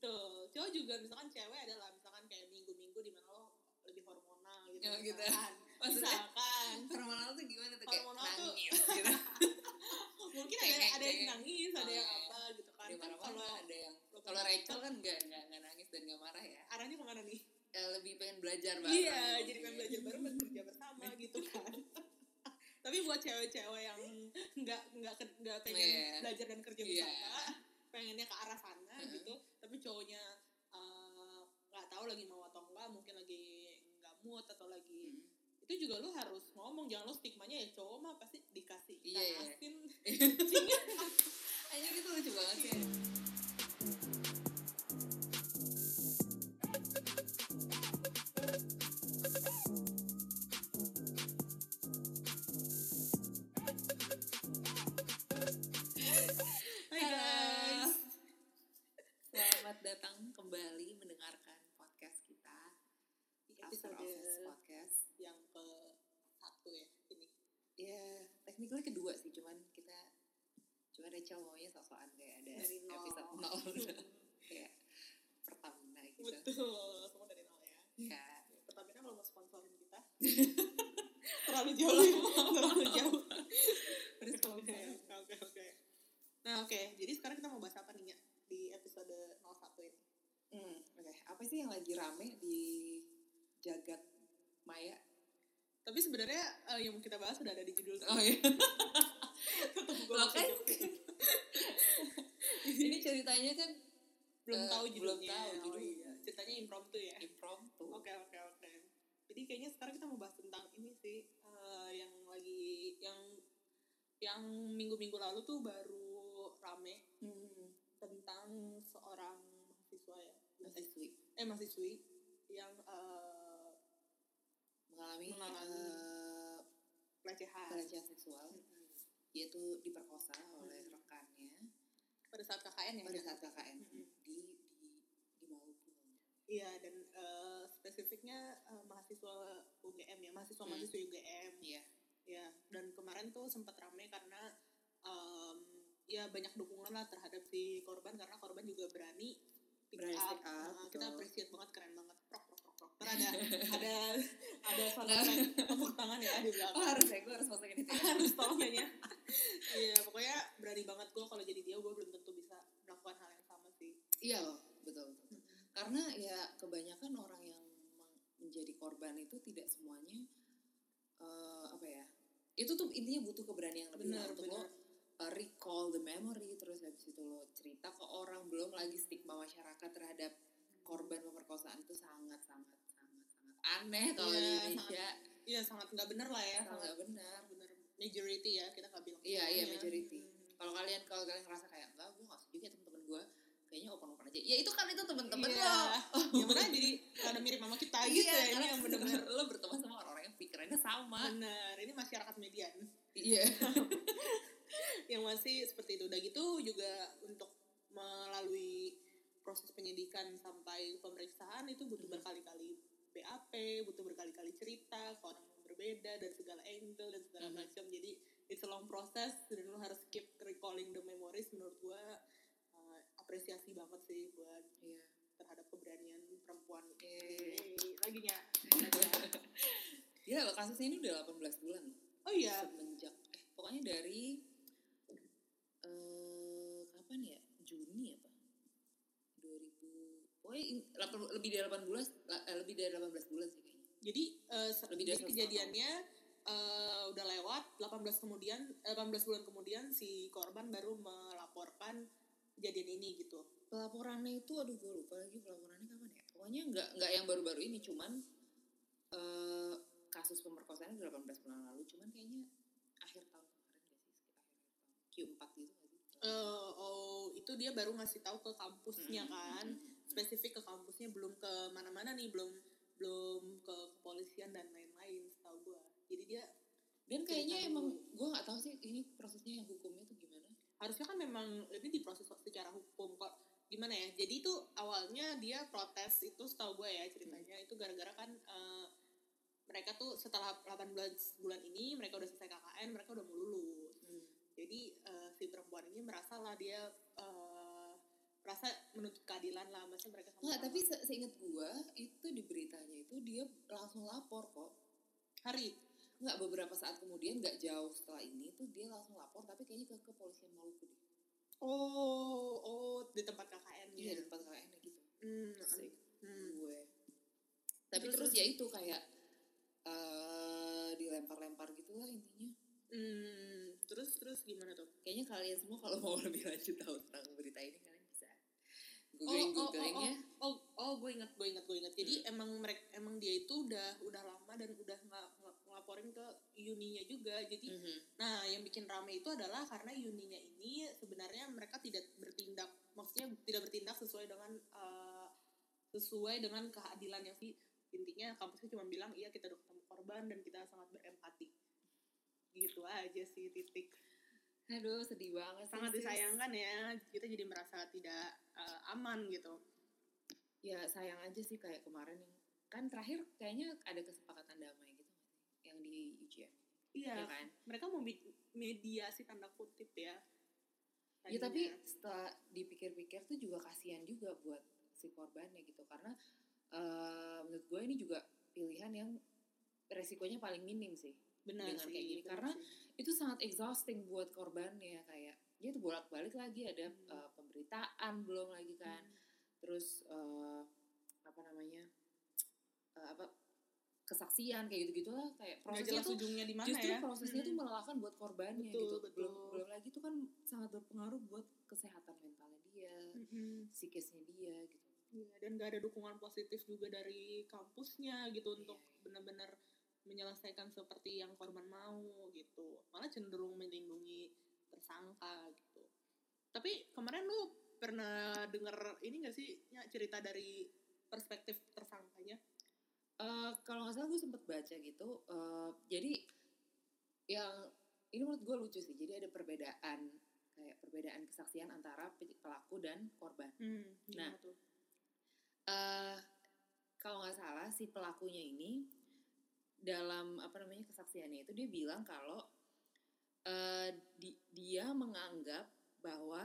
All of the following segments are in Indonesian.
betul cowok juga misalkan cewek adalah misalkan kayak minggu-minggu di mana lo lebih hormonal gitu, Ya, gitu. misalkan. Maksudnya? misalkan hormonal tuh gimana tuh kayak Hormonal tuh- nangis gitu mungkin ada Cengeng, ada yang nangis ada Oh, yang iya. apa gitu kan kan kalau ada yang kalau Rachel kan nggak nggak nangis dan nggak marah ya arahnya ke mana nih Eh, lebih pengen belajar bareng iya jadi pengen belajar bareng dan kerja bersama gitu kan tapi buat cewek-cewek yang nggak nggak nggak pengen Iya. belajar dan kerja Iya. bersama pengennya ke arah sana Heeh. gitu tapi cowoknya eh, nggak tahu lagi mau atau enggak mungkin lagi nggak mood atau lagi Hmm. itu juga lu harus ngomong jangan lu stigmanya ya cowok mah pasti dikasih ikan iya. asin Aja gitu lucu banget sih. Episode Podcast. yang ke satu ya ini. Ya, technically kedua sih, cuman kita cuma Rachel maunya sok-sokan kayak ada Dari nol. episode nol. Kayak pertama gitu. betul semua dari nol ya. Ya, Pertamina kalau mau sponsorin kita. Terlalu jauh. Terlalu jauh. Terus oke oke oke. Nah oke jadi sekarang kita mau bahas apa nih ya di episode 01 ini? Hmm, oke. Apa sih yang lagi rame di jagat maya? tapi sebenarnya eh, yang mau kita bahas sudah ada di judul Oh iya. Loh, kan? Ini ceritanya kan belum Eh, tahu belum judulnya tahu Oh, judulnya. iya. ceritanya impromptu ya impromptu. Oke oke oke. Jadi kayaknya sekarang kita mau bahas tentang ini sih eh, yang lagi yang yang minggu-minggu lalu tuh baru rame Hmm. tentang seorang mahasiswa ya Mahasiswi eh mahasiswi yang eh, mengalami, Mengalami. eh, pelecehan pelecehan seksual. Mm-mm. Dia tuh diperkosa oleh Hmm. rekannya pada saat KKN ya. pada saat KKN Mm-mm. di di di Maluku. Iya dan eh, spesifiknya eh, mahasiswa UGM ya mahasiswa Hmm. mahasiswa UGM Iya. ya dan kemarin tuh sempat rame karena em, ya banyak dukungan lah terhadap si korban karena korban juga berani Berani up. Nah, kita appreciate banget keren banget prok prok prok prok Ntar ada ada ada suara tepuk tangan ya di belakang Oh harus ya, gue harus masukin itu. ya. harus tolong kayaknya iya pokoknya berani banget gue kalau jadi dia gue belum tentu bisa melakukan hal yang sama sih Iya loh, betul betul. betul. Karena ya kebanyakan orang yang menjadi korban itu tidak semuanya eh, apa ya? Itu tuh intinya butuh keberanian lebih Benar, lah untuk benar. lo uh, recall the memory terus habis itu lo cerita ke orang belum lagi stigma masyarakat terhadap korban pemerkosaan itu sangat sangat aneh kalau di Iya, Indonesia. iya sangat nggak bener lah ya sangat nggak benar bener. Majority ya kita nggak bilang iya iya semuanya. majority. Hmm. kalau kalian kalau kalian ngerasa kayak enggak gue nggak setuju ya temen-temen gue kayaknya open open aja. Ya itu kan itu temen-temen Iya. lo. Yang mana jadi rada mirip sama kita gitu iya ya ini karena yang bener-bener lo berteman sama orang-orang yang pikirannya sama. Bener ini masyarakat median. Iya. Yang masih seperti itu. Udah gitu juga untuk melalui proses penyidikan sampai pemeriksaan itu butuh berkali-kali BAP butuh berkali-kali cerita ke orang yang berbeda dan segala angle dan segala Mhm. macam jadi it's a long process dan lu harus keep recalling the memories menurut gua uh, apresiasi banget sih buat iya terhadap keberanian perempuan. Yeay, lagi nya Gila loh kasusnya ini udah 18 bulan loh. oh iya Semenjak eh pokoknya dari eh kapan ya? Juni apa? 2000 Pokoknya lebih dari 8 bulan la- eh, lebih dari 18 bulan sih kayaknya. Jadi se- Lebih dari jadi kejadiannya eh, udah lewat 18 kemudian eh, 18 bulan kemudian si korban baru melaporkan kejadian ini gitu. Pelaporannya itu aduh gue lupa lagi pelaporannya kapan ya. Pokoknya nggak nggak yang baru-baru ini cuman eh kasus pemerkosaan udah 18 bulan lalu cuman kayaknya akhir tahun kemarin gak sih sekitar akhir tahun Q4 gitu gak sih? Eh, oh itu dia baru ngasih tahu ke kampusnya Hmm, kan, hmm. Spesifik ke kampusnya belum ke mana-mana nih belum belum ke kepolisian dan lain-lain setahu gua. Jadi dia Dan kayaknya emang gue nggak tahu sih ini prosesnya yang hukumnya tuh gimana. harusnya kan memang ini diproses secara hukum kok. Gimana ya? Jadi itu awalnya dia protes itu setahu gue ya ceritanya. Itu gara-gara kan eh, mereka tuh setelah 18 bulan ini mereka udah selesai KKN mereka udah mau lulus. Jadi eh, si perempuan ini merasa lah dia eh, rasa menuntut keadilan lah maksudnya mereka sama Nggak, tapi se- seingat gua itu di beritanya itu dia langsung lapor kok. hari Nggak beberapa saat kemudian nggak jauh setelah ini tuh dia langsung lapor tapi kayaknya ke kepolisian Maluku deh. oh oh di tempat KKN Iya di tempat KKN gitu. hmm, hmm. gue. Tapi Terus- terus, ya itu kayak eh dilempar-lempar gitu lah intinya. Hmm, terus terus gimana tuh Kayaknya kalian semua kalau mau lebih lanjut tahu tentang berita ini Oh, googling oh, oh, googlingnya. oh, oh, gue ingat, gue ingat, gue ingat. Jadi Hmm. emang mereka, emang dia itu udah, udah lama dan udah ngelaporin ke uninya juga. Jadi, Mhm. nah yang bikin rame itu adalah karena uninya ini sebenarnya mereka tidak bertindak, maksudnya tidak bertindak sesuai dengan eh, sesuai dengan keadilan yang sih intinya kampusnya cuma bilang iya kita udah ketemu korban dan kita sangat berempati. Gitu aja sih titik. Aduh sedih banget sih, Sangat sis. disayangkan ya, kita jadi merasa tidak eh, aman gitu. Ya sayang aja sih kayak kemarin yang kan terakhir kayaknya ada kesepakatan damai gitu sih yang di UGM. Iya, Ya kan? mereka mau mediasi tanda kutip ya. Ya tapi Tadinya. setelah dipikir-pikir tuh juga kasihan juga buat si korbannya gitu karena eh, menurut gue ini juga pilihan yang resikonya paling minim sih. Benar dengan sih, kayak gini, karena sih. Itu sangat exhausting buat korbannya kayak dia tuh bolak-balik lagi ada Hmm. eh, pemberitaan belum lagi kan. Terus eh, apa namanya? eh, apa kesaksian kayak gitu-gitu lah kayak prosesnya jelas tuh ujungnya di mana justru ya. prosesnya tuh Hmm. melelahkan buat korbannya Betul, gitu betul. belum belum lagi tuh kan sangat berpengaruh buat kesehatan mentalnya dia Mm-mm. psikisnya dia gitu Iya, dan gak ada dukungan positif juga dari kampusnya gitu untuk Iya. Menyelesaikan seperti yang korban mau gitu. Malah cenderung melindungi tersangka gitu. Tapi kemarin lu pernah denger ini gak sih ya, cerita dari perspektif tersangkanya? Eh, kalau nggak salah gue sempet baca gitu eh, jadi yang ini menurut gue lucu sih jadi ada perbedaan kayak perbedaan kesaksian antara pe- pelaku dan korban Hmm, Nah. eh kalau nggak salah si pelakunya ini dalam apa namanya kesaksiannya itu dia bilang kalau eh, di- dia menganggap bahwa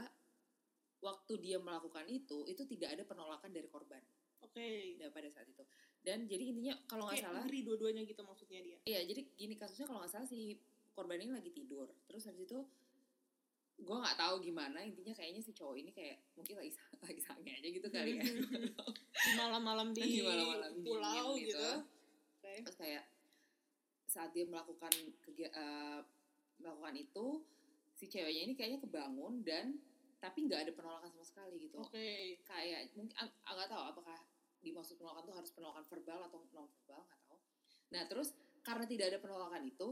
waktu dia melakukan itu itu tidak ada penolakan dari korban Oke. ya, pada saat itu dan jadi intinya kalau nggak Kayak salah ngeri dua-duanya gitu maksudnya dia. iya jadi gini kasusnya kalau nggak salah si korban ini lagi tidur terus habis itu gue nggak tahu gimana intinya kayaknya si cowok ini kayak mungkin lagi lagi sange aja gitu kali ya Di malam-malam di, Di malam-malam pulau dingin gitu. gitu. Oke. terus kayak saat dia melakukan eh, melakukan itu si ceweknya ini kayaknya kebangun dan tapi nggak ada penolakan sama sekali gitu Oke. kayak mungkin nggak tahu apakah dimaksud penolakan itu harus penolakan verbal atau non verbal nggak tahu nah terus karena tidak ada penolakan itu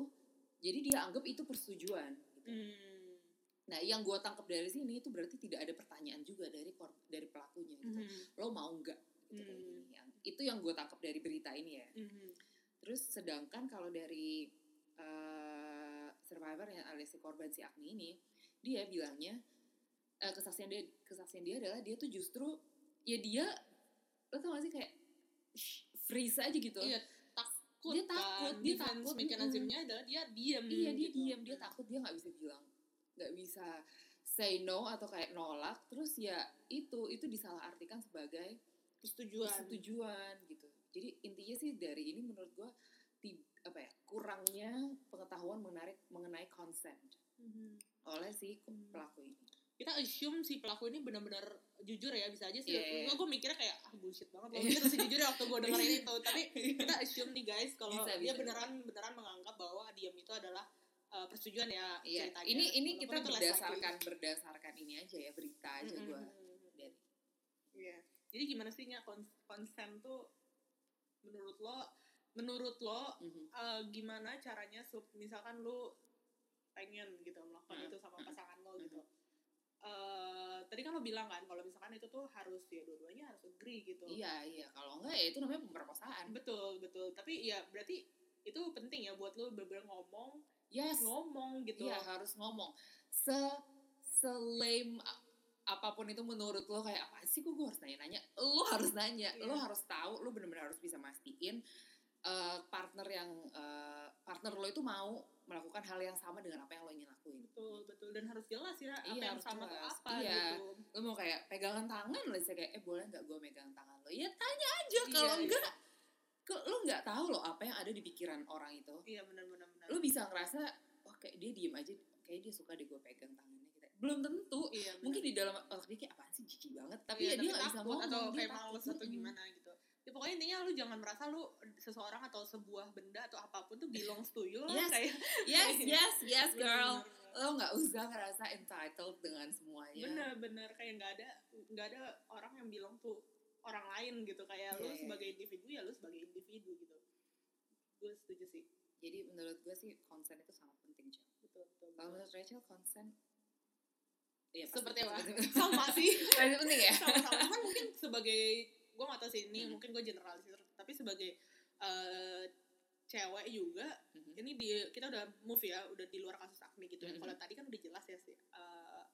jadi dia anggap itu persetujuan gitu. Hmm. nah yang gue tangkap dari sini itu berarti tidak ada pertanyaan juga dari kor- dari pelakunya gitu Mhm. lo mau nggak gitu Hmm. itu yang gue tangkap dari berita ini ya Mhm. Terus sedangkan kalau dari eh, survivor yang alias si korban si Agni ini, dia bilangnya eh, kesaksian dia kesaksian dia adalah dia tuh justru ya dia lo tau gak sih kayak freeze aja gitu. Iya, takut Dia kan. takut, dia Defense takut, mechanism-nya adalah dia diam Iya dia gitu. diam, dia takut dia nggak bisa bilang, nggak bisa say no atau kayak nolak. Terus ya itu itu disalahartikan sebagai persetujuan persetujuan gitu. Jadi intinya sih dari ini menurut ti- apa ya kurangnya pengetahuan mengenai mengenai consent Mhm. oleh si Hmm. pelaku ini. kita assume si pelaku ini benar-benar jujur ya bisa aja sih Iya. gue mikirnya kayak ah bullshit banget loh Iya. dia masih jujur ya waktu gue dengerin itu tapi kita assume nih guys kalau Bisa, dia bisa, beneran beneran menganggap bahwa diam itu adalah uh, persetujuan ya Iya. ceritanya Ini ini Walaupun kita berdasarkan berdasarkan ini aja ya berita aja Mhm. gua dari. Iya. Jadi gimana sih nya konsen tuh menurut lo menurut lo Mhm. uh, gimana caranya sup misalkan lu pengen gitu melakukan Hmm. itu sama Hmm. pasangan lo gitu Eh, tadi kan lo bilang kan kalau misalkan itu tuh harus ya dua-duanya harus agree gitu Iya iya kalau enggak ya itu namanya pemerkosaan. betul betul tapi ya berarti itu penting ya buat lo bener ngomong Yes. ngomong gitu Iya harus ngomong. Se se lame a- apa pun itu menurut lo kayak apa sih kok gue harus nanya-nanya? Lo harus nanya Iya. lo harus tahu lo benar-benar harus bisa mastiin eh, partner yang eh, partner lo itu mau melakukan hal yang sama dengan apa yang lo ingin lakuin. Betul betul. Dan harus jelas ya apa Iya, yang harus sama jelas. apa Iya. gitu. Lo mau kayak pegangan tangan lo saya kayak eh boleh nggak gue megang tangan lo? Ya tanya aja. Iya, kalau iya. enggak ke- lo nggak tahu lo apa yang ada di pikiran orang itu. Iya benar benar lo bisa ngerasa wah kayak dia diem aja kayak dia suka deh gue pegang kita belum tentu. Iya mungkin di dalam otak dia kayak apaan sih jijik banget. Tapi Iya, ya dia nggak bisa takut ngomong atau dia kayak males atau Mm-mm. gimana gitu. Ya pokoknya intinya lu jangan merasa lu seseorang atau sebuah benda atau apa pun tuh belongs to you lah Yes, kayak yes yes yes girl. lo nggak usah ngerasa entitled dengan semuanya. Bener bener kayak nggak ada nggak ada orang yang bilang tuh orang lain gitu. Kayak lu Iya, iya. sebagai individu ya lu sebagai individu gitu. Gue setuju sih. Jadi menurut gue sih konsen itu sangat penting Cel. betul betul, kalau betul. menurut Rachel konsen Iya, seperti apa sama sih pasti penting ya sama-sama kan mungkin sebagai gue gak tau sih ini Hmm. mungkin gue generalisir tapi sebagai eh, cewek juga Mhm. ini di kita udah move ya udah di luar kasus Agni gitu ya Mhm. kalau tadi kan udah jelas ya sih eh,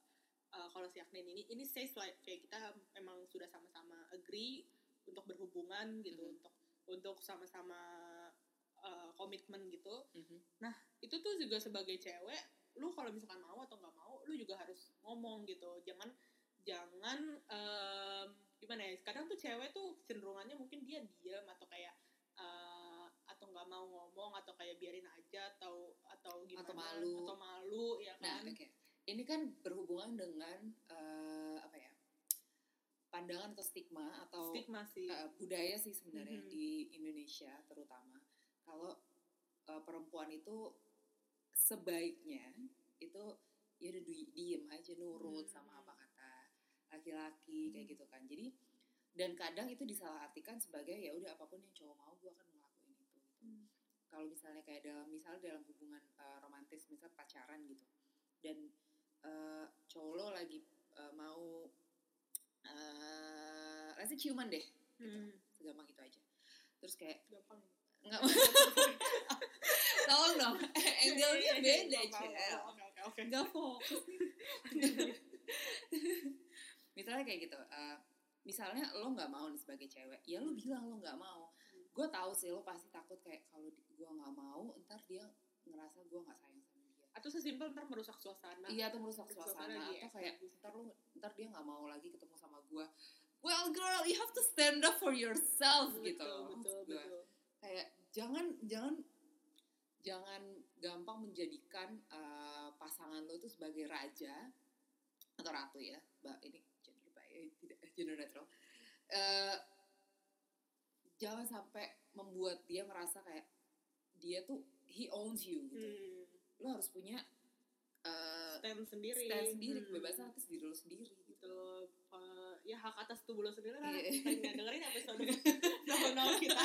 eh, kalau si Agni ini ini says like kayak kita emang sudah sama-sama agree untuk berhubungan gitu Mhm. untuk untuk sama-sama eh, komitmen gitu Mhm. itu tuh juga sebagai cewek lu kalau misalkan mau atau nggak mau lu juga harus ngomong gitu jangan jangan em, gimana ya kadang tuh cewek tuh cenderungannya mungkin dia diam atau kayak eh, atau nggak mau ngomong atau kayak biarin aja atau atau gimana Atau malu. atau malu ya Nah, kan oke. Ini kan berhubungan dengan eh, apa ya? Pandangan atau stigma atau stigma sih eh, budaya sih sebenarnya Mhm. di Indonesia terutama. Kalau eh, perempuan itu sebaiknya itu ya udah di- diem aja nurut Hmm. sama apa kata laki-laki kayak gitu kan. Jadi dan kadang itu disalahartikan sebagai ya udah apa pun yang cowok mau gue akan ngelakuin itu gitu Hmm. kalau misalnya kayak dalam misalnya dalam hubungan uh, romantis misal pacaran gitu dan uh, cowok lo lagi uh, mau uh, say ciuman deh Hmm, segampang itu aja terus kayak gampang nggak tolong dong. Angle-nya Iya, iya, beda iya, Cel. nggak fokus misalnya kayak gitu uh, misalnya lo nggak mau nih sebagai cewek ya lo bilang lo nggak mau. Gue tahu sih lo pasti takut kayak kalau gue nggak mau ntar dia ngerasa gue nggak sayang sama dia. Atau sesimpel ntar merusak suasana. Iya atau merusak suasana suasana, atau iya. kayak ntar lo ntar dia nggak mau lagi ketemu sama gue well girl you have to stand up for yourself betul gitu betul betul, kayak jangan jangan jangan gampang menjadikan uh, pasangan lo itu sebagai raja atau ratu ya. Mbak ini gender bias tidak gender netral Eh, jangan sampai membuat dia merasa kayak dia tuh he owns you gitu. Hmm, lo harus punya uh, stand sendiri. stand sendiri Hmm. kebebasan atas diri lo sendiri gitu. Gitu eh, ya hak atas tubuh lo sendiri lah. Pengen dengerin episode nol kita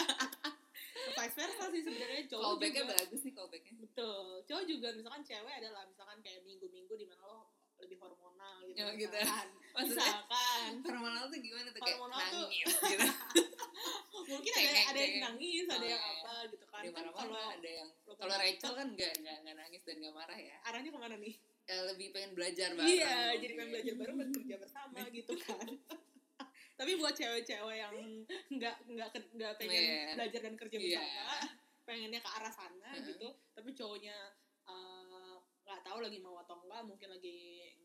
vice versa sih sebenarnya. Cowok callbacknya bagus nih callbacknya. Betul. Cowok juga misalkan cewek adalah misalkan kayak minggu-minggu di mana lo lebih hormonal gitu. Ya, gitu. misalkan. Maksudnya? misalkan. hormonal tuh gimana tuh? Kayak Hormonal tuh- nangis gitu. Mungkin ada Cengeng, ada yang nangis ada Oh, yang iya. apa gitu kan. Kan kalau ada yang kalau Rachel kan nggak nggak nangis dan nggak marah ya. Arahnya ke mana nih? Eh, lebih pengen belajar bareng. iya jadi pengen belajar bareng dan kerja bersama gitu kan tapi buat cewek-cewek yang nggak nggak nggak pengen Iya. belajar dan kerja Iya. bersama pengennya ke arah sana Heeh. gitu tapi cowoknya eh, nggak tahu lagi mau atau enggak mungkin lagi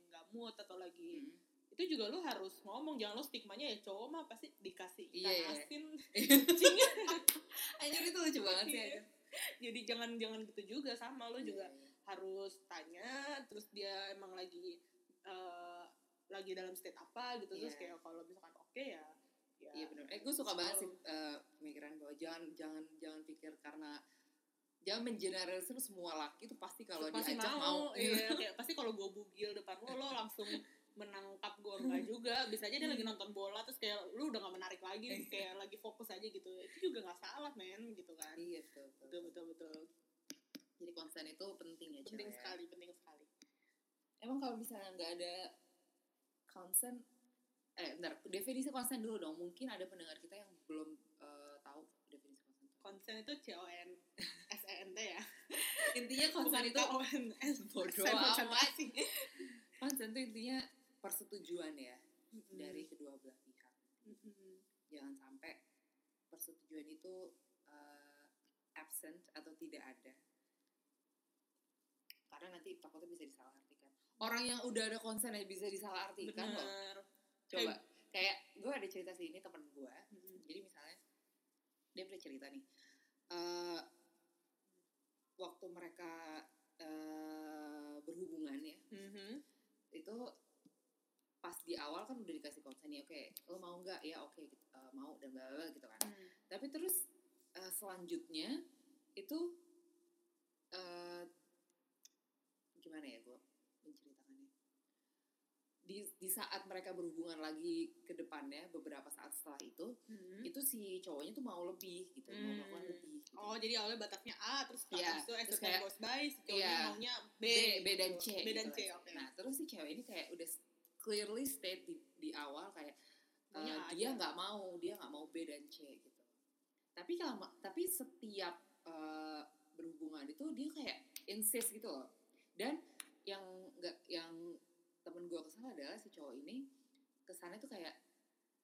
nggak mood atau lagi Hmm. itu juga lo harus ngomong jangan lo stigmanya ya cowok mah pasti dikasih ikan Iya, iya. asin kucing Anjir itu lucu banget sih anjir. jadi jangan jangan gitu juga sama lo juga iya. harus tanya terus dia emang lagi eh, lagi dalam state apa gitu terus Iya. kayak kalau misalkan oke ya ya Iya benar. Eh gue suka banget sih eh, pemikiran bahwa jangan jangan jangan pikir karena jangan mengeneralisir semua laki itu pasti kalau pasti diajak mau, mau. iya kayak pasti kalau gue bugil depan lo lo langsung menangkap gue enggak juga bisa aja dia lagi nonton bola terus kayak lu udah gak menarik lagi Iya. kayak lagi fokus aja gitu itu juga nggak salah men gitu kan Iya betul betul. betul betul betul Jadi konsen itu penting ya penting cewek. sekali penting sekali Emang kalau misalnya nggak ada konsen, eh bentar, definisi konsen dulu dong. Mungkin ada pendengar kita yang belum eh, tahu definisi konsen. konsen itu C O N S E N T ya Intinya konsen itu O N S bodoh amat. Konsen itu intinya persetujuan ya Mm-mm. dari kedua belah pihak. Mm-mm. Jangan sampai persetujuan itu eh, absent atau tidak ada karena nanti takutnya bisa disalahartikan orang yang udah ada konsen ya bisa disalahartikan bener coba. Kayak gue ada cerita sih ini temen gue Mm-mm. jadi misalnya dia pernah cerita nih. Eh, waktu mereka eh, berhubungan ya. Mhm. itu pas di awal kan udah dikasih konsen ya oke lo mau nggak? Ya oke gitu, eh, mau dan bla bla gitu kan. Hmm. tapi terus eh, selanjutnya itu eh, gimana ya gue di di saat mereka berhubungan lagi ke depannya beberapa saat setelah itu Mhm. itu si cowoknya tuh mau lebih gitu mau Hmm. melakukan lebih gitu. Oh jadi awalnya batasnya A terus habis itu terus time kayak- goes by si cowoknya iya, maunya B, B, B dan C B dan gitu C oke. nah terus si cewek ini kayak udah clearly state di, di awal kayak A dia nggak mau dia nggak mau B dan C gitu tapi kalau tapi setiap eh, berhubungan itu dia kayak insist gitu loh dan yang nggak yang temen gue kesal adalah si cowok ini kesannya tuh kayak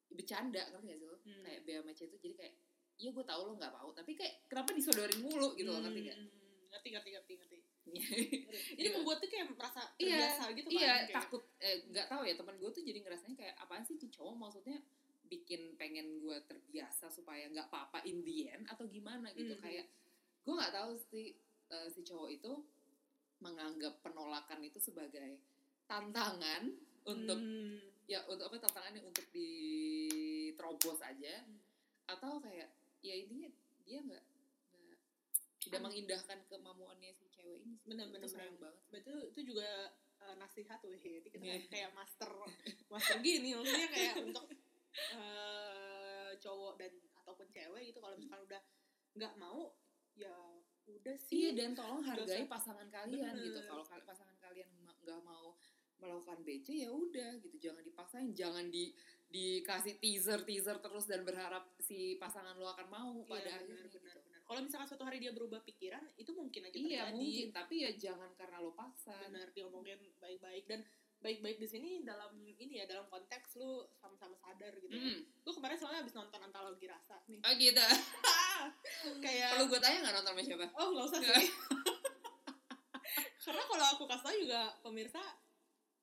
bercanda ngerti gak sih lo Hmm. kayak B sama C itu jadi kayak iya gue tahu lo nggak mau tapi kayak kenapa disodorin mulu gitu loh ngerti gak Hmm, ngerti ngerti ngerti ngerti. Iya. Jadi membuat tuh kayak merasa Iya, terbiasa gitu kan. iya kayak- takut eh, nggak tahu ya teman gue tuh jadi ngerasanya kayak apaan sih si cowok maksudnya bikin pengen gue terbiasa supaya nggak apa-apa in the end atau gimana gitu Mhm. kayak gue nggak tahu si eh, si cowok itu menganggap penolakan itu sebagai tantangan untuk Hmm. Ya untuk apa tantangannya untuk diterobos aja Hmm. atau kayak ya intinya dia nggak tidak An- mengindahkan kemampuannya si cewek ini Itu bener, sayang banget Betul itu juga uh, nasihat weh. Jadi kita Iya. kayak master master gini maksudnya kayak untuk uh, cowok dan ataupun cewek gitu kalau misalkan udah nggak mau ya udah sih. Iya dan tolong hargai pasangan kalian Bener. gitu. Kalau kal- pasangan kalian nggak mau melakukan BC ya udah gitu. Jangan dipaksain, jangan di dikasih teaser teaser terus dan berharap si pasangan lo akan mau Iya, pada benar, akhirnya benar, gitu. benar. Kalau misalkan suatu hari dia berubah pikiran, itu mungkin aja terjadi. Iya mungkin, tapi ya jangan karena lo paksa. Benar, diomongin baik-baik dan baik-baik di sini dalam ini ya dalam konteks lu sama-sama sadar gitu. Mm. Lu kemarin soalnya habis nonton antologi rasa nih. Oh gitu. Kayak Perlu gue tanya nggak nonton sama siapa? oh nggak usah sih. Karena kalau aku kasih tau juga pemirsa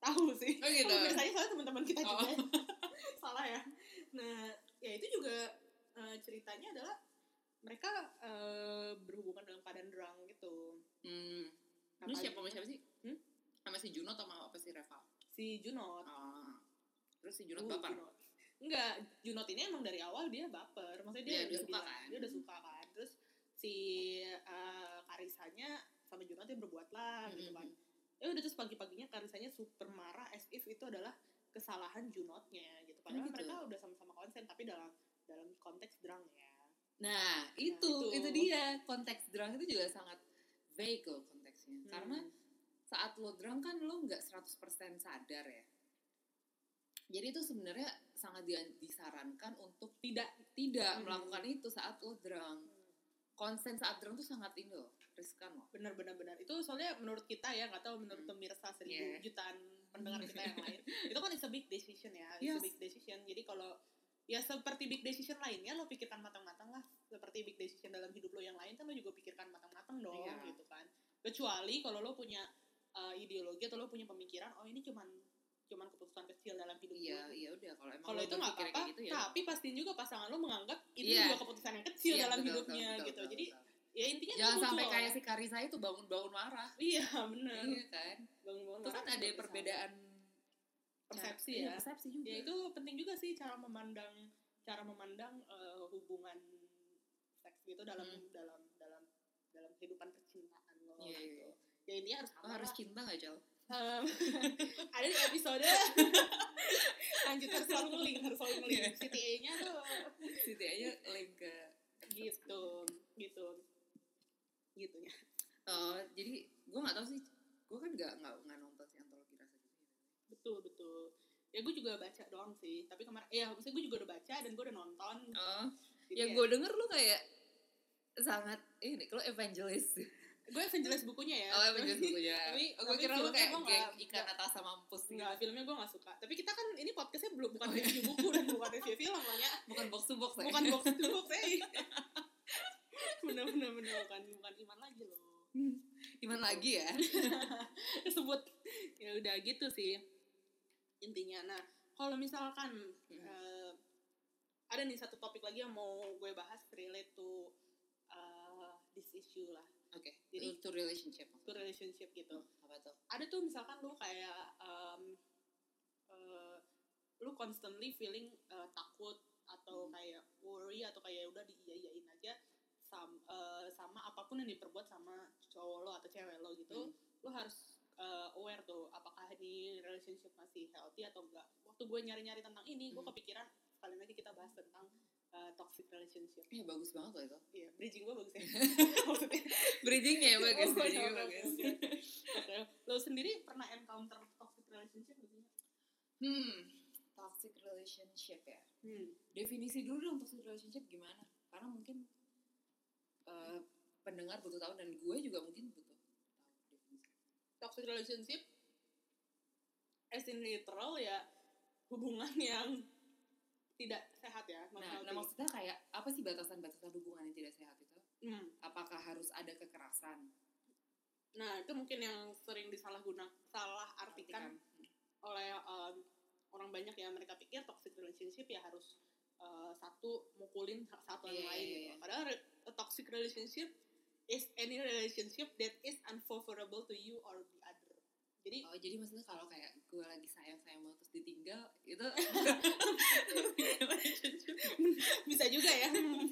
tahu sih. Oh gitu. Pemirsanya soalnya teman-teman kita Oh. juga. Salah ya. Nah, ya itu juga eh, ceritanya adalah mereka eh, berhubungan dalam keadaan drunk gitu. Hmm. Apa Lu siapa sama siapa sih? Hmm? Sama si Juno atau sama apa sih Reva? Si Junot. Ah. Terus si Junot Uh, baper. Junot. Enggak, Junot ini emang dari awal dia baper. Maksudnya dia, Dia udah suka bilang- kan? Dia udah suka kan. Terus si eh, Karisanya sama Junot dia berbuat lah gitu kan. Ya udah terus pagi-paginya Karisanya super marah as if itu adalah kesalahan Junotnya gitu. Padahal gitu. mereka udah sama-sama konsen tapi dalam dalam konteks drunk ya. Nah, itu, itu. itu dia konteks drunk itu juga sangat vague loh konteksnya. Hmm. Karena saat lo drunk kan lo nggak 100% sadar ya. Jadi itu sebenarnya sangat di- disarankan untuk tidak tidak Hmm. melakukan itu saat lo drunk. Konsen saat drunk tuh sangat ini loh, riskan loh. benar benar benar itu soalnya menurut kita ya nggak tahu menurut Hmm. pemirsa seribu Yeah. jutaan pendengar kita yang lain itu kan it's a big decision ya it's Yes. a big decision jadi kalau ya seperti big decision lainnya lo pikirkan matang-matang lah seperti big decision dalam hidup lo yang lain kan lo juga pikirkan matang-matang dong Iya. gitu kan kecuali kalau lo punya uh, ideologi atau lo punya pemikiran oh ini cuman cuman keputusan kecil dalam hidup Iya, gue iya udah kalau emang kalau itu nggak apa-apa gitu ya. tapi pastiin juga pasangan lo menganggap itu Iya. juga keputusan yang kecil Iya, dalam betul, hidupnya betul, betul, gitu betul, jadi betul. ya intinya jangan dia sampai kayak si Karisa itu bangun-bangun marah. iya benar Iya kan? bangun-bangun Itu kan ada perbedaan persepsi Iya, ya. persepsi juga. Ya itu penting juga sih cara memandang cara memandang eh, hubungan seks gitu dalam Hmm. dalam dalam dalam kehidupan percintaan lo Iya, iya, gitu. iya. Ya intinya harus Lo sama harus cinta gak, Cal? Em, ada di episode. Lanjut harus selalu ngeling harus selalu ngeling Iya. CTA-nya tuh Siti aja link ke gitu gitu. Gitunya. Oh, jadi gue gak tahu sih gue kan gak, gak, gak nonton si antologi rasa ya. betul betul. Ya gue juga baca doang sih tapi kemarin ya maksudnya gue juga udah baca dan gue udah nonton. Jadi yang kayak- gue denger lu kayak sangat ini kalau evangelis gue evangelis bukunya ya oh evangelis bukunya Tapi- gue tapi kira lu kayak gua geng nggak- ikan atas sama mampus gitu Enggak, filmnya gue gak suka. Tapi kita kan ini podcastnya belum bukan Oh, iya. review buku dan bukan review film lah ya. bukan box to box ya? Bukan box to box, eh. bener bener bener bukan. lagi ya sebut ya udah gitu sih intinya nah kalau misalkan Hmm. eh, ada nih satu topik lagi yang mau gue bahas relate to eh, this issue lah oke Jadi- to, to relationship to relationship gitu apa tuh ada tuh misalkan lu kayak um, eh, lu constantly feeling eh, takut atau Hmm. kayak worry atau kayak udah diiyain aja sama, sama apa pun yang diperbuat sama cowok lo atau cewek lo gitu Hmm. lu harus eh, aware tuh apakah ini relationship masih healthy atau enggak waktu gue nyari-nyari tentang ini gue Hmm. kepikiran sekali lagi kita bahas tentang eh, toxic relationship. Iya bagus banget loh itu. Iya bridging gue bagus ya. Maksudnya bridgingnya ya bagus Oh, bridgingnya oke, bagus. Lo sendiri pernah encounter toxic relationship gak sih? hmm toxic relationship ya? Hmm. definisi dulu dong toxic relationship gimana? Karena mungkin eh, pendengar butuh tahu dan gue juga mungkin butuh tahu definisi. Toxic relationship as in literal ya hubungan yang tidak sehat ya. nah, nah maksudnya kayak apa sih batasan-batasan hubungan yang tidak sehat itu Hmm. apakah harus ada kekerasan Nah itu mungkin yang sering disalahguna, salah artikan Artikan. oleh um, orang banyak ya mereka pikir toxic relationship ya harus uh, satu mukulin satu yang Iya, lain iya, gitu. iya. Padahal a toxic relationship is any relationship that is unfavorable to you or the. Jadi Oh jadi maksudnya kalau kayak gue lagi sayang sayang banget terus ditinggal itu bisa juga ya.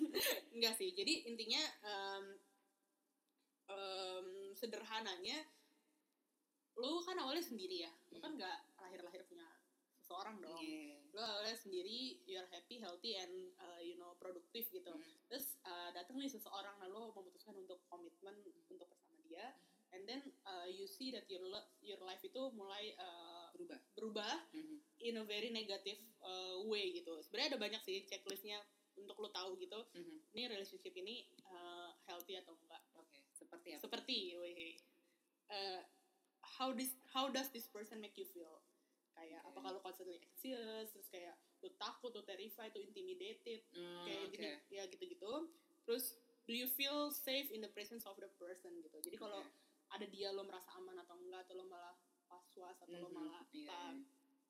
Enggak sih. Jadi intinya um, um, sederhananya lu kan awalnya sendiri ya. Lu kan nggak lahir-lahir punya seseorang dong. Iya. Lu awalnya sendiri, you're happy, healthy, and uh, you know produktif gitu. Hmm. Terus uh, datang nih seseorang lalu memutuskan untuk komitmen untuk bersama dia, and then uh, you see that your your life itu mulai uh, berubah berubah Mhm. in a very negative uh, way gitu. Sebenarnya ada banyak sih checklistnya untuk lo tahu gitu. Mhm. Ini relationship ini uh, healthy atau enggak. oke seperti apa Seperti, uh, how this how does this person make you feel? Kayak Oke. apakah lo constantly anxious, terus kayak lo takut, lo terrified, lo intimidated, Hmm, kayak gini, ya gitu-gitu. Terus do you feel safe in the presence of the person gitu. Jadi kalau Oke. Ada dia lo merasa aman atau enggak atau lo malah was-was atau lo Mhm. malah apa iya.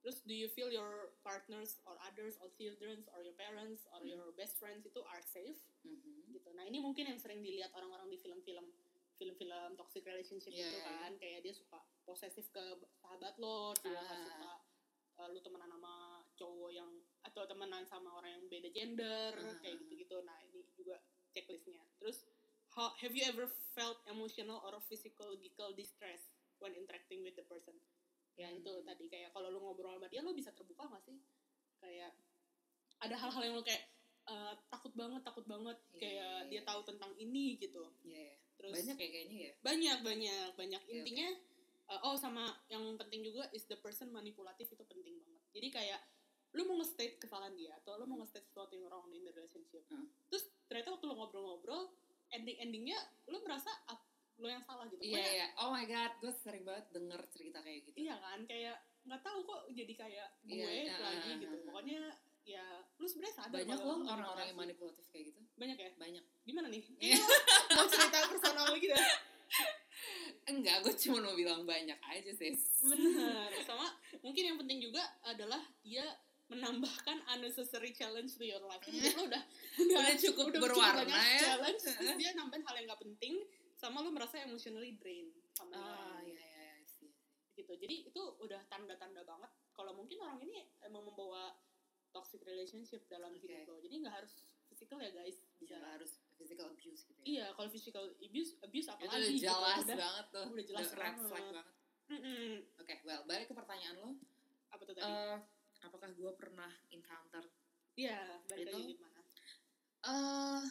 terus do you feel your partners or others or children or your parents or Mhm. your best friends itu are safe Mhm. gitu nah ini mungkin yang sering dilihat orang-orang di film-film film-film toxic relationship Iya, itu iya. kan kayak dia suka posesif ke sahabat lo dia Ah. suka uh, lu temenan sama cowok yang atau temenan sama orang yang beda gender Ah, kayak ah, gitu-gitu nah ini juga checklistnya terus how, have you ever felt emotional or physical distress when interacting with the person ya Hmm. itu tadi kayak kalau lu ngobrol sama dia lu bisa terbuka gak sih kayak ada hal-hal yang lu kayak eh, takut banget takut banget Iya, kayak dia tahu tentang ini gitu Iya, iya. terus banyak ya kayaknya ya banyak banyak banyak Oke, intinya eh, oh sama yang penting juga is the person manipulatif itu penting banget jadi kayak lu mau nge-state kesalahan dia atau lu mau Hmm. nge-state sesuatu yang wrong in the relationship Hmm. terus ternyata waktu lu ngobrol-ngobrol ending endingnya lu merasa ap- lu yang salah gitu. Iya Pokoknya- iya. Oh my god gue sering banget denger cerita kayak gitu. Iya kan? Kayak nggak tahu kok jadi kayak gue Iya, lagi ah, gitu. ah, ah. pokoknya ya lu sebenarnya sadar banyak loh orang-orang yang manipulatif kayak gitu. Banyak ya? Banyak. Gimana nih? Iya. mau cerita personal gitu enggak gue cuma mau bilang banyak aja sih bener. Sama mungkin yang penting juga adalah dia menambahkan unnecessary challenge to your life. Jadi lo udah Udah cukup berwarna banyak ya. challenge terus dia nambahin hal yang nggak penting sama lo merasa emotionally drained sama ah iya iya iya gitu. Jadi itu udah tanda-tanda banget kalau mungkin orang ini emang membawa toxic relationship dalam Oke. hidup lo. Jadi nggak harus physical ya guys. Bisa bisa harus physical abuse gitu ya. Iya kalau physical abuse abuse itu apalagi udah gitu. jelas udah, banget tuh. udah jelas red banget. flag banget. Mm-mm. oke well balik ke pertanyaan lo. Apa tuh tadi? Eh, apakah gue pernah encounter? Iya balik itu- gimana? Eh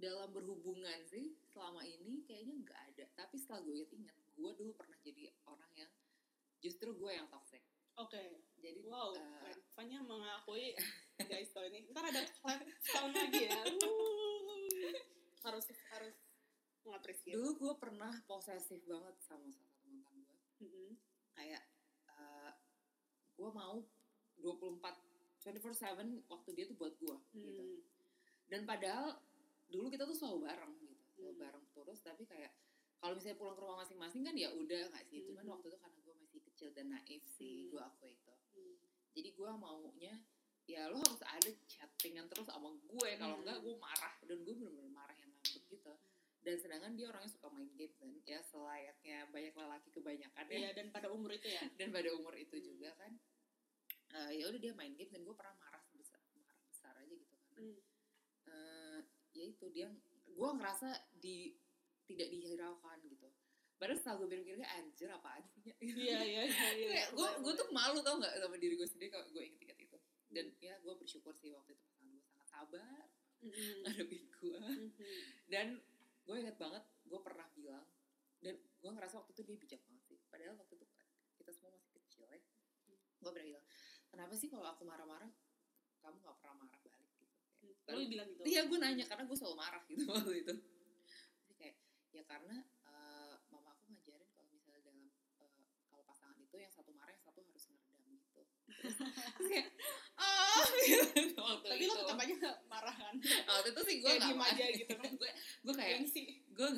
dalam berhubungan sih selama ini kayaknya nggak ada. Tapi setelah gue inget gue dulu pernah jadi orang yang justru gue yang toxic. Oke. Jadi wow keren. Fanya mengakui guys kalau ini. Ntar ada sound lagi ya. Uh. harus harus mengapresiasi. Dulu gue pernah posesif banget sama salah satu mantan gue Mm-mm. kayak eh, gue mau 24 24/7 waktu dia tuh buat gue gitu Hmm. dan padahal dulu kita tuh selalu bareng gitu selalu Hmm. bareng terus tapi kayak kalau misalnya pulang ke rumah masing-masing kan ya udah nggak sih cuman Mhm. waktu itu karena gue masih kecil dan naif sih Hmm. gue aku itu Hmm. jadi gue maunya ya lo harus ada chattingan terus sama gue kalau Hmm. enggak gue marah dan gue bener-bener marah yang ngambek gitu dan sedangkan dia orangnya suka main game kan ya selayaknya banyak lelaki kebanyakan ya Iya dan pada umur itu ya. dan pada umur itu Hmm. juga kan eh, ya udah dia main game dan gue pernah marah sebesar marah besar aja gitu karena Hmm. eh, ya itu dia gue ngerasa di tidak dihiraukan gitu padahal setelah gue pikir-pikir anjir apaan sih Nya?" Iya iya iya. iya. kayak gue gue tuh malu tau nggak sama diri gue sendiri kalau gue inget-inget itu dan ya gue bersyukur sih waktu itu pasangan gue sangat sabar Mhm. ngadepin gue Mhm. dan gue inget banget gue pernah bilang dan gue ngerasa waktu itu dia bijak banget sih padahal waktu itu kan kita semua masih kecil ya gue pernah bilang kenapa sih kalau aku marah-marah kamu nggak pernah marah balik gitu Kayak, Lo bilang gitu. Iya gue nanya karena gue selalu marah gitu waktu itu. Jadi kayak ya karena eh, mama aku ngajarin kalau misalnya dalam eh, kalau pasangan itu yang satu marah yang satu harus ngeredam gitu. Terus, kayak ah gitu, waktu Tapi itu. lo tetap aja marah kan. waktu itu sih gue nggak marah. gitu kan. gue gue kayak Gengsi. gue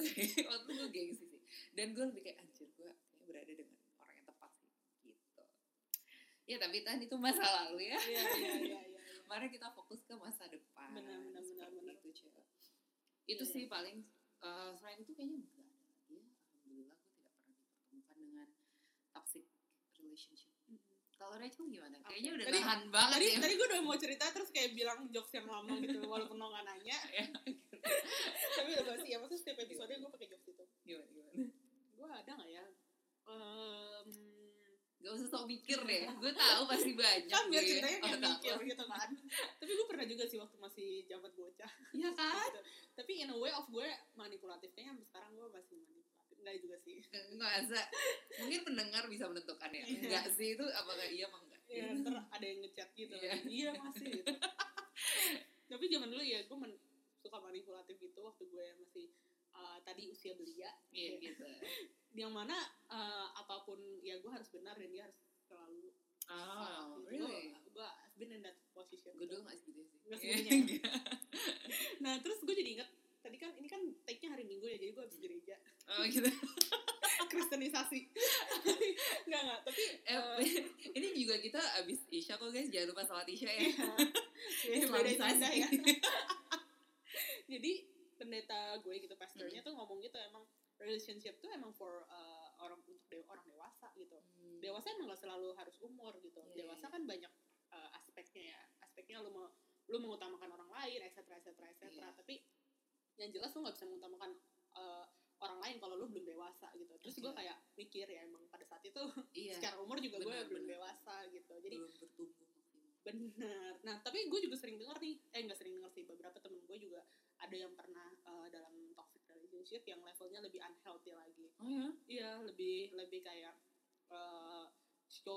waktu itu gue gengsi sih. Dan gue lebih kayak anjir gue berada dengan orang yang tepat sih gitu. Ya tapi kan itu masa lalu ya. Iya iya iya iya. Mari kita fokus ke masa depan. Benar, benar, benar, benar. Itu, Cel. Itu Iya, sih paling eh, selain itu kayaknya enggak ada lagi ya. Alhamdulillah gue tidak pernah dipertemukan dengan toxic relationship. Kalau Rachel gimana? Kayaknya udah Tadi- tahan banget Tadi ya. tadi gue udah mau cerita terus kayak bilang jokes yang lama gitu walaupun lo gak nanya. Ya, Tapi udah pasti ya maksudnya setiap episode gue pakai jokes itu. gimana gimana? Gue ada gak ya? Ehm, Gak usah sok mikir deh. Gue tahu pasti banyak. kan biar ceritanya kayak Oh, mikir gitu kan. Tapi gue pernah juga sih waktu masih jabat bocah. Iya kan? Gitu. Tapi in a way of gue manipulatif kayaknya sampai sekarang gue masih manipulatif. Enggak juga sih. Enggak bisa. Mungkin pendengar bisa menentukan ya. Iya. Enggak sih itu apakah iya apa enggak? Ya, ntar ada yang ngechat gitu. Iya. Iya masih gitu. Tapi zaman dulu ya gue men- suka manipulatif gitu waktu gue masih uh, tadi usia belia. Iya Kayak- gitu. Yang mana uh, apa pun ya gue harus benar dan dia harus selalu salah. Oh, gitu. really? Gue I've been in that position. Gue dulu gak segitu sih. Iya, segitunya. enggak. Nah terus gue jadi inget tadi kan ini kan take-nya hari Minggu ya jadi gue habis gereja Oh gitu. kristenisasi nggak nggak tapi Eh, eh, ini juga kita kok guys, jangan lupa sholat Isya ya. ya, beda Islamisasi. ibadah ya jadi pendeta gue gitu pastornya tuh ngomong gitu emang relationship tuh emang for uh, orang untuk de- orang dewasa gitu Hmm. dewasa emang gak selalu harus umur gitu Iya, dewasa iya. kan banyak uh, aspeknya ya aspeknya lu mau lu mengutamakan orang lain etc etc etc Iya. tapi yang jelas lu nggak bisa mengutamakan uh, orang lain kalau lu belum dewasa gitu terus gue Oke. kayak mikir ya emang pada saat itu Iya. secara umur juga gue Benar, belum benar. dewasa gitu jadi belum bertumbuh maksimal. Bener. Nah, tapi gue juga sering dengar nih, eh nggak sering dengar sih, beberapa temen gue juga ada yang pernah uh, dalam toxic relationship yang levelnya lebih unhealthy lagi. Oh ya? Iya, lebih lebih kayak uh,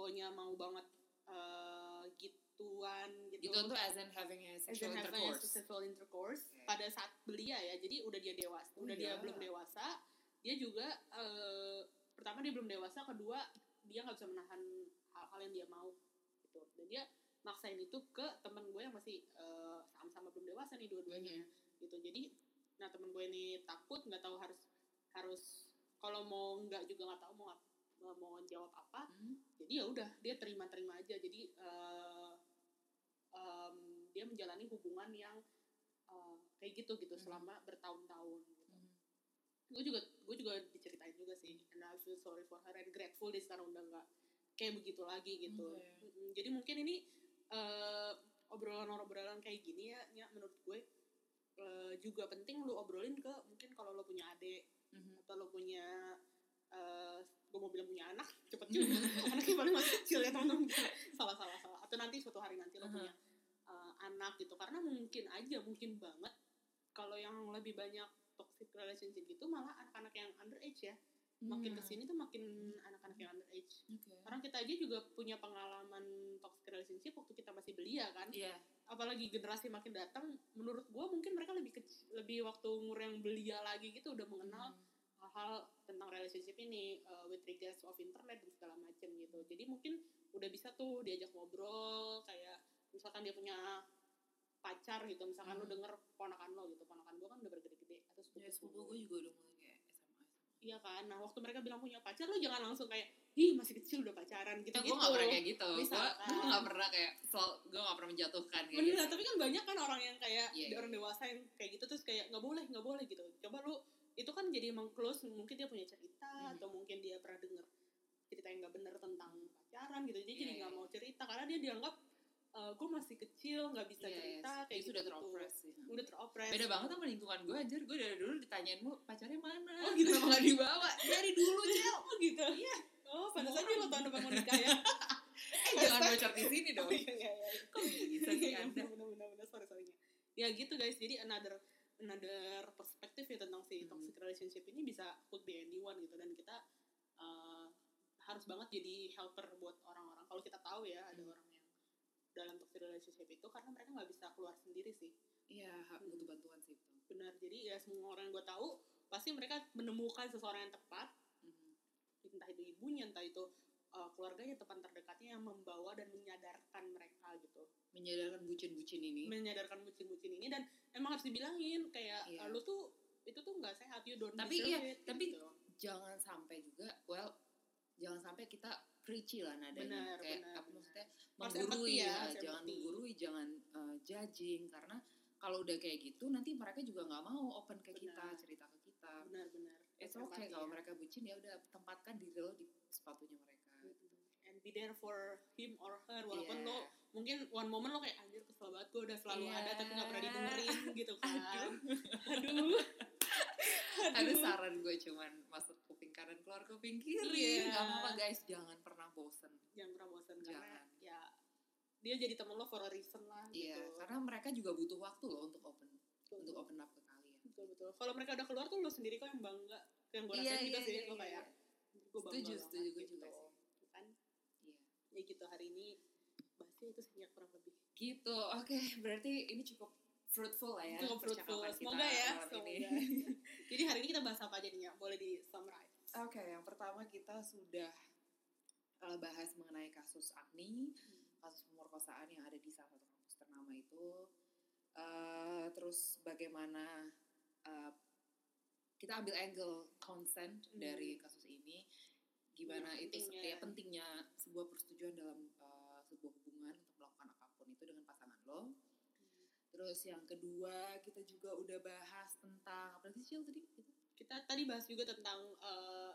cowoknya mau banget uh, gituan gitu. Gitu tuh as in having a As in sexual having a intercourse. sexual intercourse Oke. pada saat belia ya. Jadi udah dia dewasa, Oh, udah dia iya. belum dewasa. Dia juga uh, pertama dia belum dewasa, kedua dia nggak bisa menahan hal-hal yang dia mau gitu. Dan dia maksain itu ke temen gue yang masih uh, sama-sama belum dewasa nih dua-duanya gitu. Jadi nah temen gue ini takut nggak tahu harus harus kalau mau nggak juga nggak tahu mau ngap- mau- jawab apa Hmm. jadi ya udah dia terima-terima aja jadi eh, em, dia menjalani hubungan yang eh, kayak gitu gitu Mhm. selama bertahun-tahun gitu. Hmm. gue juga gue juga diceritain juga sih and I feel sorry for her and grateful dia sekarang udah nggak kayak begitu lagi gitu Oke. Mm-mm. jadi mungkin ini eh, obrolan-obrolan kayak gini ya, ya menurut gue eh, juga penting lu obrolin ke mungkin kalau lo punya adik Mhm. atau lo punya eh gue mau bilang punya anak cepet juga. Anaknya paling masih kecil ya teman-teman. Salah salah salah. Atau nanti suatu hari nanti lo punya eh, anak gitu. Karena mungkin aja mungkin banget kalau yang lebih banyak toxic relationship gitu malah anak-anak yang underage ya. Makin Hmm. ke sini tuh makin anak-anak yang underage. Oke. karena kita aja juga punya pengalaman toxic relationship waktu kita masih belia kan? Iya. apalagi generasi makin datang menurut gue mungkin mereka lebih kecil, lebih waktu umur yang belia lagi gitu udah mengenal Hmm. Hal-hal tentang relationship ini uh, with regards of internet dan segala macam gitu jadi mungkin udah bisa tuh diajak ngobrol kayak misalkan dia punya pacar gitu misalkan lu Hmm. denger ponakan lo gitu ponakan gue kan udah bergede-gede atau Ya, sepupu sepupu gue juga udah mulai kayak SMA. Iya kan, nah waktu mereka bilang punya pacar, lo jangan langsung kayak, ih masih kecil udah pacaran gitu gitu. gue gak pernah kayak gitu. Gue Misalkan. gue gak pernah kayak soal gue gak pernah menjatuhkan kayak Bener, gitu. tapi kan banyak kan orang yang kayak Iya, orang dewasa yang kayak gitu terus kayak nggak boleh nggak boleh gitu. Coba lu itu kan jadi emang close mungkin dia punya cerita Mhm. atau mungkin dia pernah denger cerita yang nggak bener tentang pacaran gitu. Dia jadi Iya, nggak iya. mau cerita karena dia dianggap gue masih kecil nggak bisa Iya, cerita iya, kayak itu gitu. udah teropres sih. Udah teropres. Beda banget sama lingkungan gue anjir. Gue dari dulu ditanyain mu pacarnya mana. Oh, gitu. Kenapa gak dibawa? Dari dulu Cel. Oh gitu. Iya. Oh, pada saja lo tahun depan mau nikah ya. Eh jangan bocor di sini dong. Oh, iya, iya, iya. Kok bisa sih anda? bener bener bener sorry sorry ya gitu guys jadi another another perspektif ya tentang si Mhm. toxic relationship ini bisa could be anyone gitu dan kita uh, harus banget jadi helper buat orang-orang kalau kita tahu ya ada Mhm. orang yang dalam toxic relationship itu karena mereka nggak bisa keluar sendiri sih Iya, ha- butuh bantuan sih. benar jadi ya semua orang yang gue tahu pasti mereka menemukan seseorang yang tepat Mhm. entah itu ibunya entah itu uh, keluarganya teman terdekatnya yang membawa dan menyadarkan mereka gitu Menyadarkan bucin-bucin ini. menyadarkan bucin-bucin ini dan emang harus dibilangin kayak Iya. "Ah, lu tuh itu tuh nggak sehat you don't Tapi iya, it," tapi gitu. jangan sampai juga well jangan sampai kita preachy lah nadanya Benar, kayak benar, apa benar. maksudnya menggurui ya, ya, jangan menggurui jangan uh, judging karena kalau udah kayak gitu nanti mereka juga nggak mau open ke kita Benar. cerita ke kita benar-benar it's Harus okay kalau ya. mereka bucin ya udah tempatkan diri lo di sepatunya mereka be there for him or her walaupun Iya. lo mungkin one moment lo kayak anjir kesel banget gue udah selalu Iya. ada tapi nggak pernah didengerin gitu kan Aduh. aduh ada saran gue cuman masuk kuping kanan keluar kuping kiri Iya. nggak apa-apa guys jangan pernah bosen jangan pernah karena Jangan. ya dia jadi temen lo for a reason lah iya gitu karena mereka juga butuh waktu loh untuk open Betul. untuk open up ke kalian betul betul kalau mereka udah keluar tuh lo sendiri kok yang bangga yang gue rasain juga iya, sih iya, lo kayak gue bangga Setuju, banget setuju, gitu. juga sih. kan iya ya gitu hari ini bahasnya itu sebanyak kurang lebih Gitu, oke. Berarti ini cukup fruitful lah ya. cukup fruitful semoga ya semoga ini. jadi hari ini kita bahas apa aja nih ya boleh di summarize Oke, yang pertama kita sudah uh, bahas mengenai kasus Agni, kasus pemerkosaan yang ada di salah satu kampus ternama itu. Uh, terus bagaimana uh, kita ambil angle consent Hmm. dari kasus ini, gimana Ya, itu pentingnya. ya pentingnya sebuah persetujuan dalam uh, sebuah hubungan untuk melakukan apa pun itu dengan pasangan lo. Terus yang kedua kita juga udah bahas tentang apa sih Cil tadi? Gitu. kita tadi bahas juga tentang eh,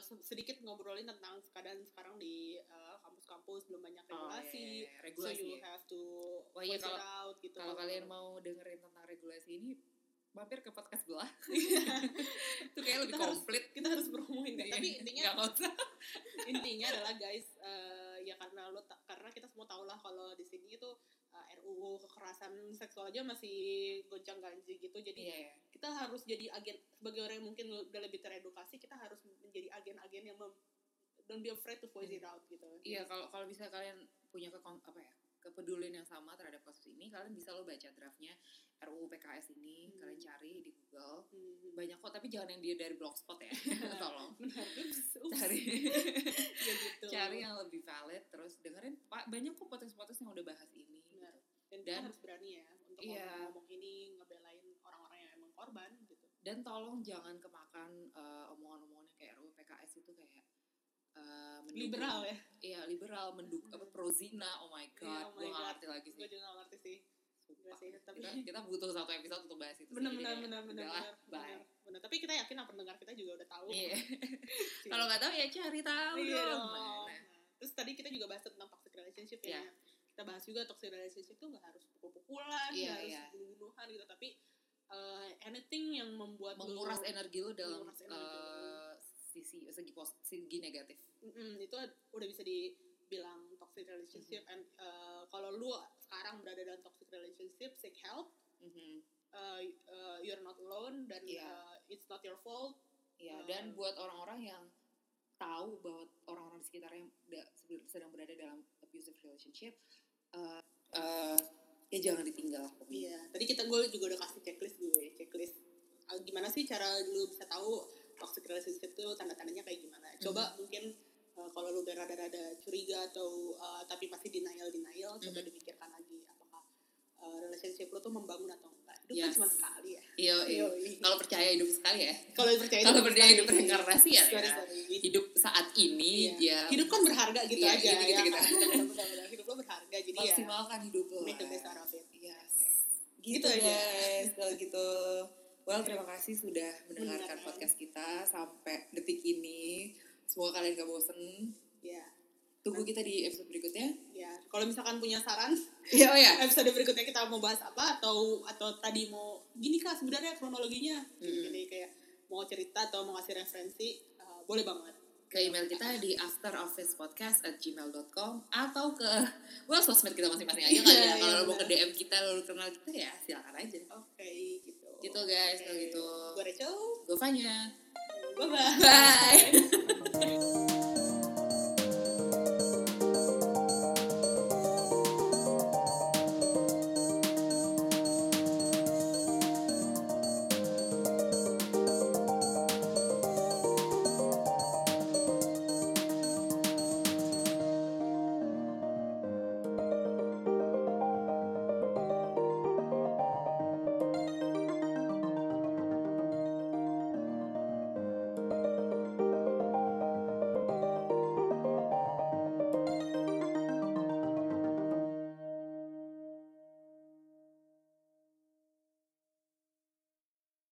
se- sedikit ngobrolin tentang keadaan sekarang di eh, kampus-kampus belum banyak Oh, regulasi iya, iya, so regulasi. you ya. have to Wah, iya, voice it kalau- out gitu Kalau kalian mau dengerin tentang regulasi ini, mampir ke podcast belah. itu kayak lebih Kita harus- komplit. kita harus promoin kan tapi intinya intinya adalah guys eh, ya karena lo karena kita semua tahu lah kalau di sini itu eh, RUU kekerasan seksual aja masih goncang ganjing gitu jadi Iya, iya. kita harus jadi agen sebagai orang yang mungkin udah lebih teredukasi kita harus menjadi agen-agen yang mem, don't be afraid to voice it out gitu Iya, kalau kalau bisa kalian punya ke apa ya kepedulian yang sama terhadap kasus ini, kalian bisa lo baca draftnya RUU PKS ini, Hmm. kalian cari di Google. Hmm. Banyak kok, tapi jangan yang dia dari blogspot ya, tolong. benar ups, ups. Cari, ya gitu cari yang lebih valid, terus dengerin banyak kok podcast-podcast yang udah bahas ini. Benar. gitu. dan, Dan- harus berani ya untuk Iya. ngomong ini ngebelain orang-orang yang emang korban gitu dan tolong jangan kemakan eh, omongan-omongan yang kayak RUU PKS itu kayak eh, mendukung- liberal ya? Iya liberal mendukung apa pro zina oh my god Iya, oh gue gak ngerti lagi sih. Gue juga gak ngerti sih. Sumpah. sih, tapi- kita, kita butuh satu episode untuk bahas itu benar benar benar benar benar tapi kita yakin lah pendengar kita juga udah tahu. Iya. Sih. kalau nggak tahu ya cari tahu Iya dong. Nah, Nah, terus tadi kita juga bahas tentang toxic relationship ya. Iya. Kita bahas juga toxic relationship tuh gak harus pukul-pukulan, Iya, gak harus iya. bunuh-bunuhan gitu, tapi uh, anything yang membuat lu- menguras energi lo dalam energi eh, sisi segi pos, segi negatif Mm-mm, itu udah bisa dibilang toxic relationship. Mm-hmm. And uh, kalau lu sekarang berada dalam toxic relationship, seek help. Mhm. Uh, uh, you're not alone dan Iya. uh, it's not your fault. Iya, Eh, dan buat orang-orang yang tahu bahwa orang-orang di sekitarnya da- sedang berada dalam abusive relationship, eh, eh, ya jangan ditinggal. pokoknya. Iya, tadi kita gue juga udah kasih checklist gue, checklist Ah, gimana sih cara lu bisa tahu toxic relationship itu tanda-tandanya kayak gimana? Coba mungkin uh, kalau lu udah rada-rada curiga atau uh, tapi masih denial denial, coba Mhm. dipikirkan lagi apakah uh, relationship lu tuh membangun atau enggak. hidup Yes. kan cuma sekali ya Iya, iya. Kalau percaya hidup sekali ya. kalau percaya Kalau hidup percaya hidup reinkarnasi ya, Sorry, ya. sorry. Hidup saat ini Iya. ya hidup kan berharga gitu Iya, aja gitu, gitu, ya gitu. kan? Benar-benar, hidup lo berharga jadi ya maksimalkan hidup lo. make the best out of it Yes. Gitu Gitu, aja. guys. Kalau gitu, well terima kasih sudah mendengarkan Mendengarkan. podcast kita sampai detik ini. Semoga kalian gak bosen. ya Tunggu kita di episode berikutnya. ya kalau misalkan punya saran Iya, oh ya. episode berikutnya kita mau bahas apa atau atau tadi mau gini kak sebenarnya kronologinya Mm. jadi kayak mau cerita atau mau kasih referensi uh, boleh banget Ke email kita di afterofficepodcast at gmail.com atau ke well sosmed kita masing-masing aja kali Iya, ya. iya, Kalau lo mau ke. DM kita, lo kenal kita ya silakan aja. oke gitu Gitu, guys, kalau gitu. gue Rachel Gue Fanya. bye bye Bye.